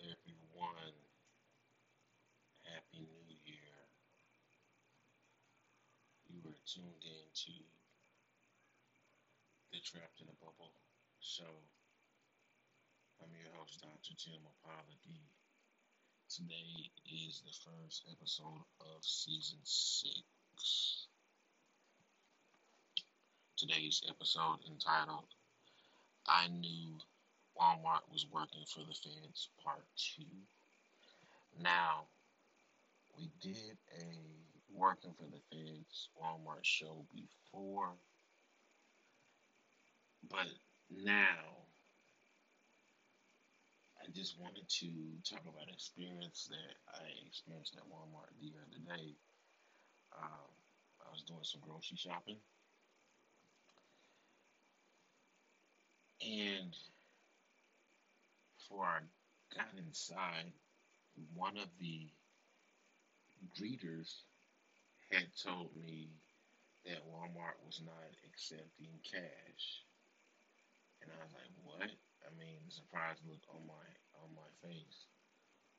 everyone. Happy New Year. You are tuned in to the Trapped in a Bubble show. I'm your host, Dr. Tim Apology. Today is the first episode of season six. Today's episode entitled I Knew Walmart was working for the feds, part two. Now, we did a working for the feds Walmart show before, but now I just wanted to talk about an experience that I experienced at Walmart the other day. Um, I was doing some grocery shopping, and before I got inside, one of the greeters had told me that Walmart was not accepting cash. And I was like, what? I mean, the surprised look on my on my face.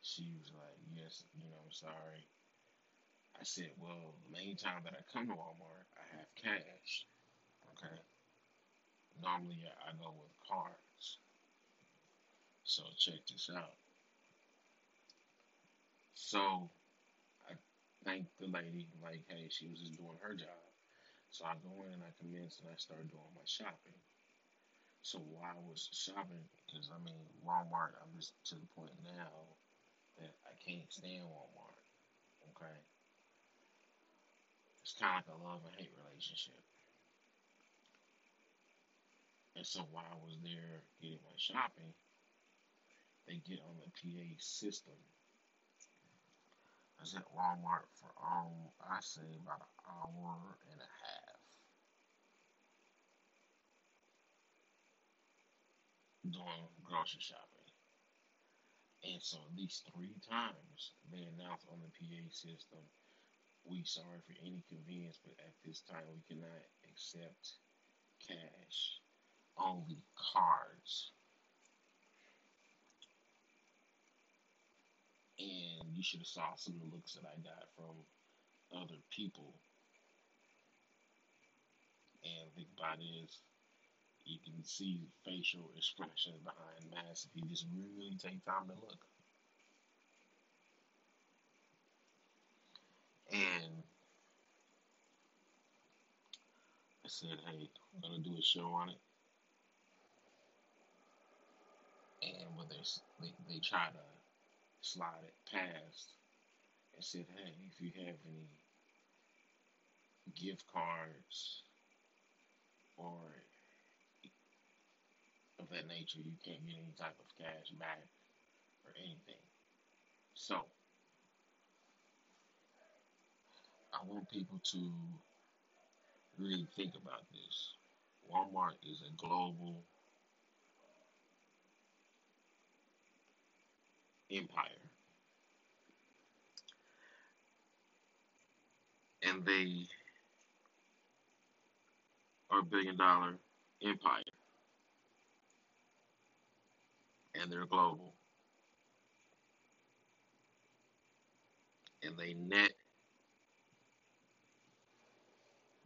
She was like, yes, you know, I'm sorry. I said, well, main time that I come to Walmart, I have cash. Okay. Normally, I go with cards. So check this out. So I thanked the lady, like, hey, she was just doing her job. So I go in and I commence and I start doing my shopping. So while I was shopping, because I mean, Walmart, I'm just to the point now that I can't stand Walmart. Okay? It's kind of like a love and hate relationship. And so while I was there getting my shopping, they get on the PA system. I was at Walmart for um I say about an hour and a half doing grocery shopping. And so at least three times they announced on the PA system, we sorry for any convenience, but at this time we cannot accept cash, only cards. And you should have saw some of the looks that I got from other people. And the about is, you can see facial expressions behind masks if you just really, take time to look. And I said, hey, I'm gonna do a show on it. And when they they, they try to slide it past and said, hey, if you have any gift cards or of that nature, you can't get any type of cash back or anything. So, I want people to really think about this. Walmart is a global empire. And they are a billion dollar empire. And they're global. And they net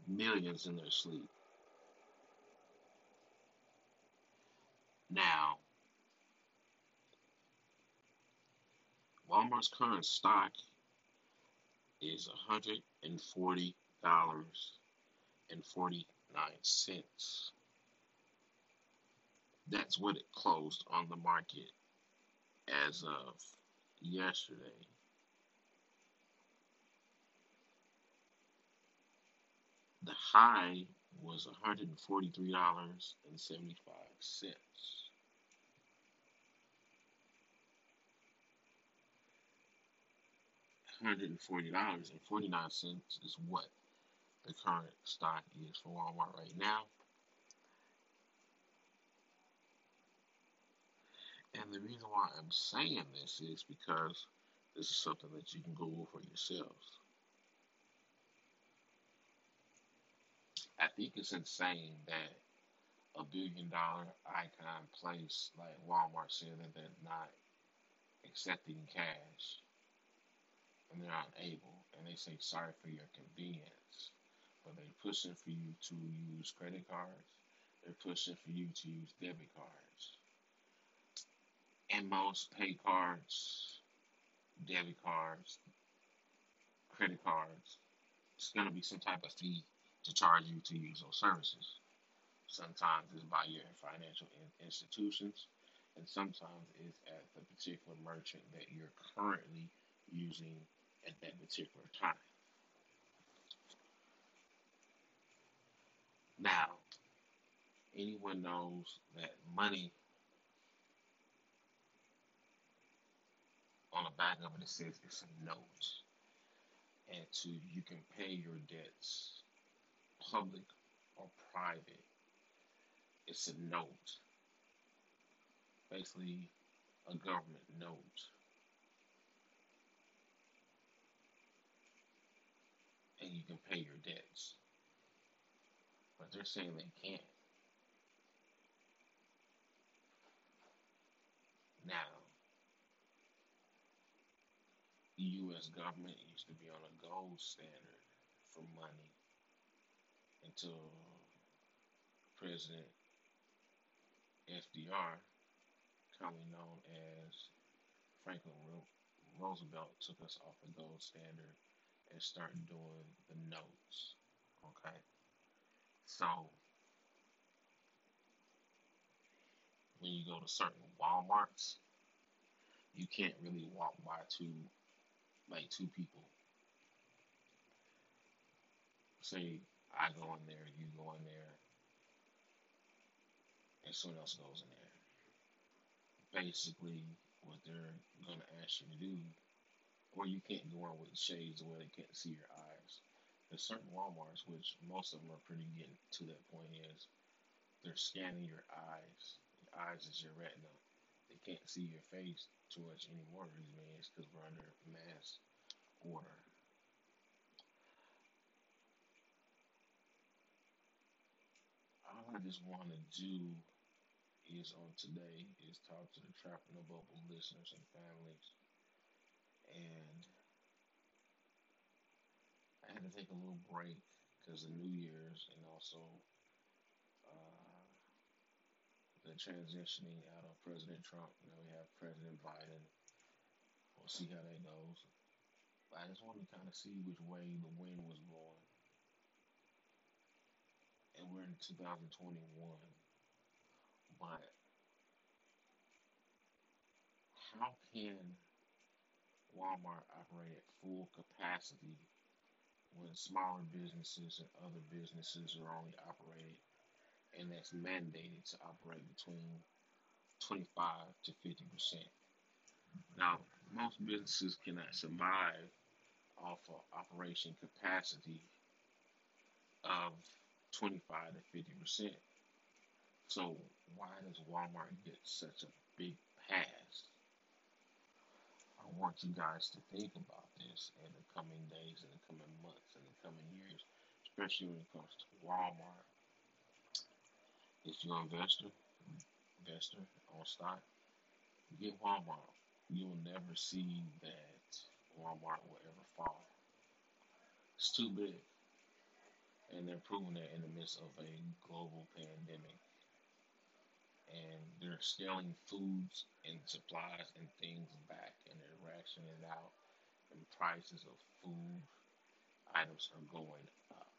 millions in their sleep. Now, Walmart's current stock is $140.49. That's what it closed on the market as of yesterday. The high was $143.75. $140.49 is what the current stock is for Walmart right now. And the reason why I'm saying this is because this is something that you can Google for yourselves. I think it's insane that a billion dollar icon place like Walmart said that they're not accepting cash and they're unable and they say sorry for your convenience. But they're pushing for you to use credit cards. They're pushing for you to use debit cards. And most pay cards, debit cards, credit cards, it's going to be some type of fee to charge you to use those services. Sometimes it's by your financial in- institutions, and sometimes it's at the particular merchant that you're currently using at that particular time. Now, anyone knows that money on the back of it, it says it's a note. And to you can pay your debts, public or private. It's a note. Basically, a government note. And you can pay your debts. But they're saying they can't. Now, the U.S. government used to be on a gold standard for money until President FDR, commonly known as Franklin Roosevelt, took us off the gold standard and start doing the notes. Okay, so when you go to certain WalMarts, you can't really walk by two like two people. Say I go in there, you go in there, and someone else goes in there. Basically, what they're gonna ask you to do, or you can't go in with shades where they can't see your eyes. There's certain WalMarts, which most of them are pretty getting to that point, is they're scanning your eyes. Your eyes is your retina. They can't see your face too much anymore these days because we're under mass order. All I just want to do is on today is talk to the Trapped in a Bubble listeners and families. And I had to take a little break because of New Year's and also uh, the transitioning out of President Trump. Now we have President Biden. We'll see how that goes. I just wanted to kind of see which way the wind was blowing. And we're in 2021. But how can Walmart operate at full capacity when smaller businesses and other businesses are only operating and that's mandated to operate between 25 to 50 percent. Now, most businesses cannot survive off of operation capacity of 25 to 50 percent. So why does Walmart get such a big pass? Want you guys to think about this in the coming days, in the coming months, in the coming years, especially when it comes to Walmart. If you're an investor, investor on stock, get Walmart. You'll never see that Walmart will ever fall. It's too big. And they're proving that in the midst of a global pandemic. And they're scaling foods and supplies and things back and they're rationing it out. And prices of food items are going up.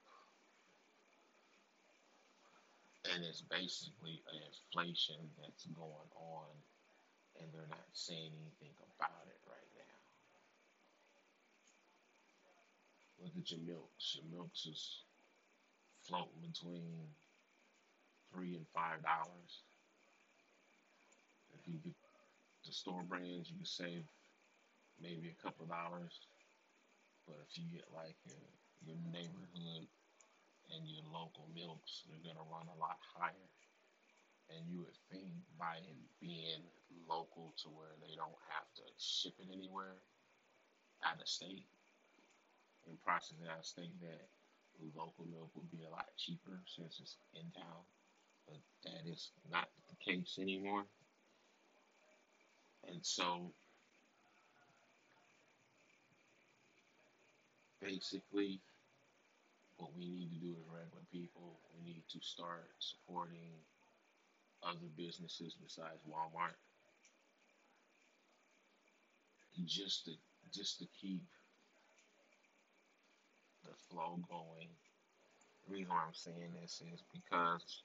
And it's basically an inflation that's going on and they're not saying anything about it right now. Look at your milks. Your milks is floating between three and five dollars. You get the store brands, you can save maybe a couple of dollars. But if you get like your, your neighborhood and your local milks, they're gonna run a lot higher. And you would think by being local to where they don't have to ship it anywhere out of state and process it out of state that local milk would be a lot cheaper since it's in town. But that is not the case anymore. And so basically what we need to do as regular people, we need to start supporting other businesses besides Walmart. Just to just to keep the flow going. The reason why I'm saying this is because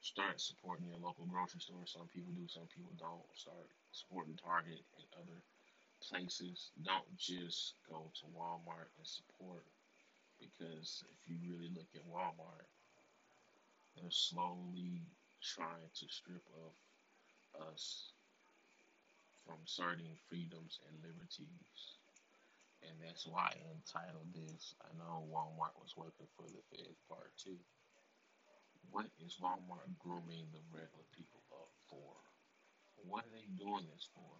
start supporting your local grocery store. Some people do, some people don't. Start supporting Target and other places. Don't just go to Walmart and support because if you really look at Walmart, they're slowly trying to strip of us from certain freedoms and liberties. And that's why I entitled this. I know Walmart was working for the Fed part too. What is Walmart grooming the regular people up for? What are they doing this for?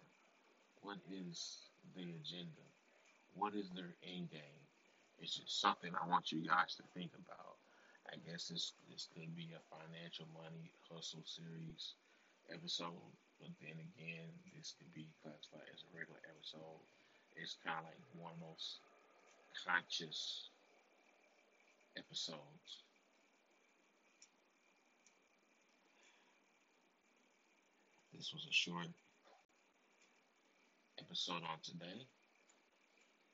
What is the agenda? What is their end game? It's just something I want you guys to think about. I guess this this could be a financial money hustle series episode, but then again, this could be classified as a regular episode. It's kind of like one of those conscious episodes. This was a short episode on today.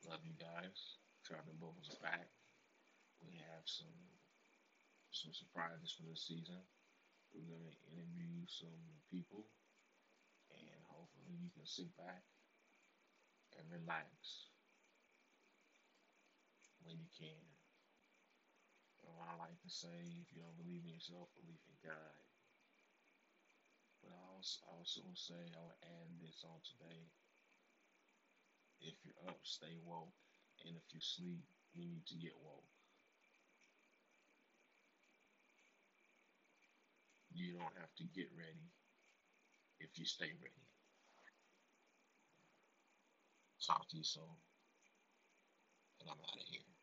Love you guys. Charlie Bubbles back. We have some some surprises for this season. We're gonna interview some people and hopefully you can sit back and relax when you can. And I like to say, if you don't believe in yourself, believe in God. But I also, I also say, I will add this on today. If you're up, stay woke. And if you sleep, you need to get woke. You don't have to get ready if you stay ready. Talk to you soon. And I'm out of here.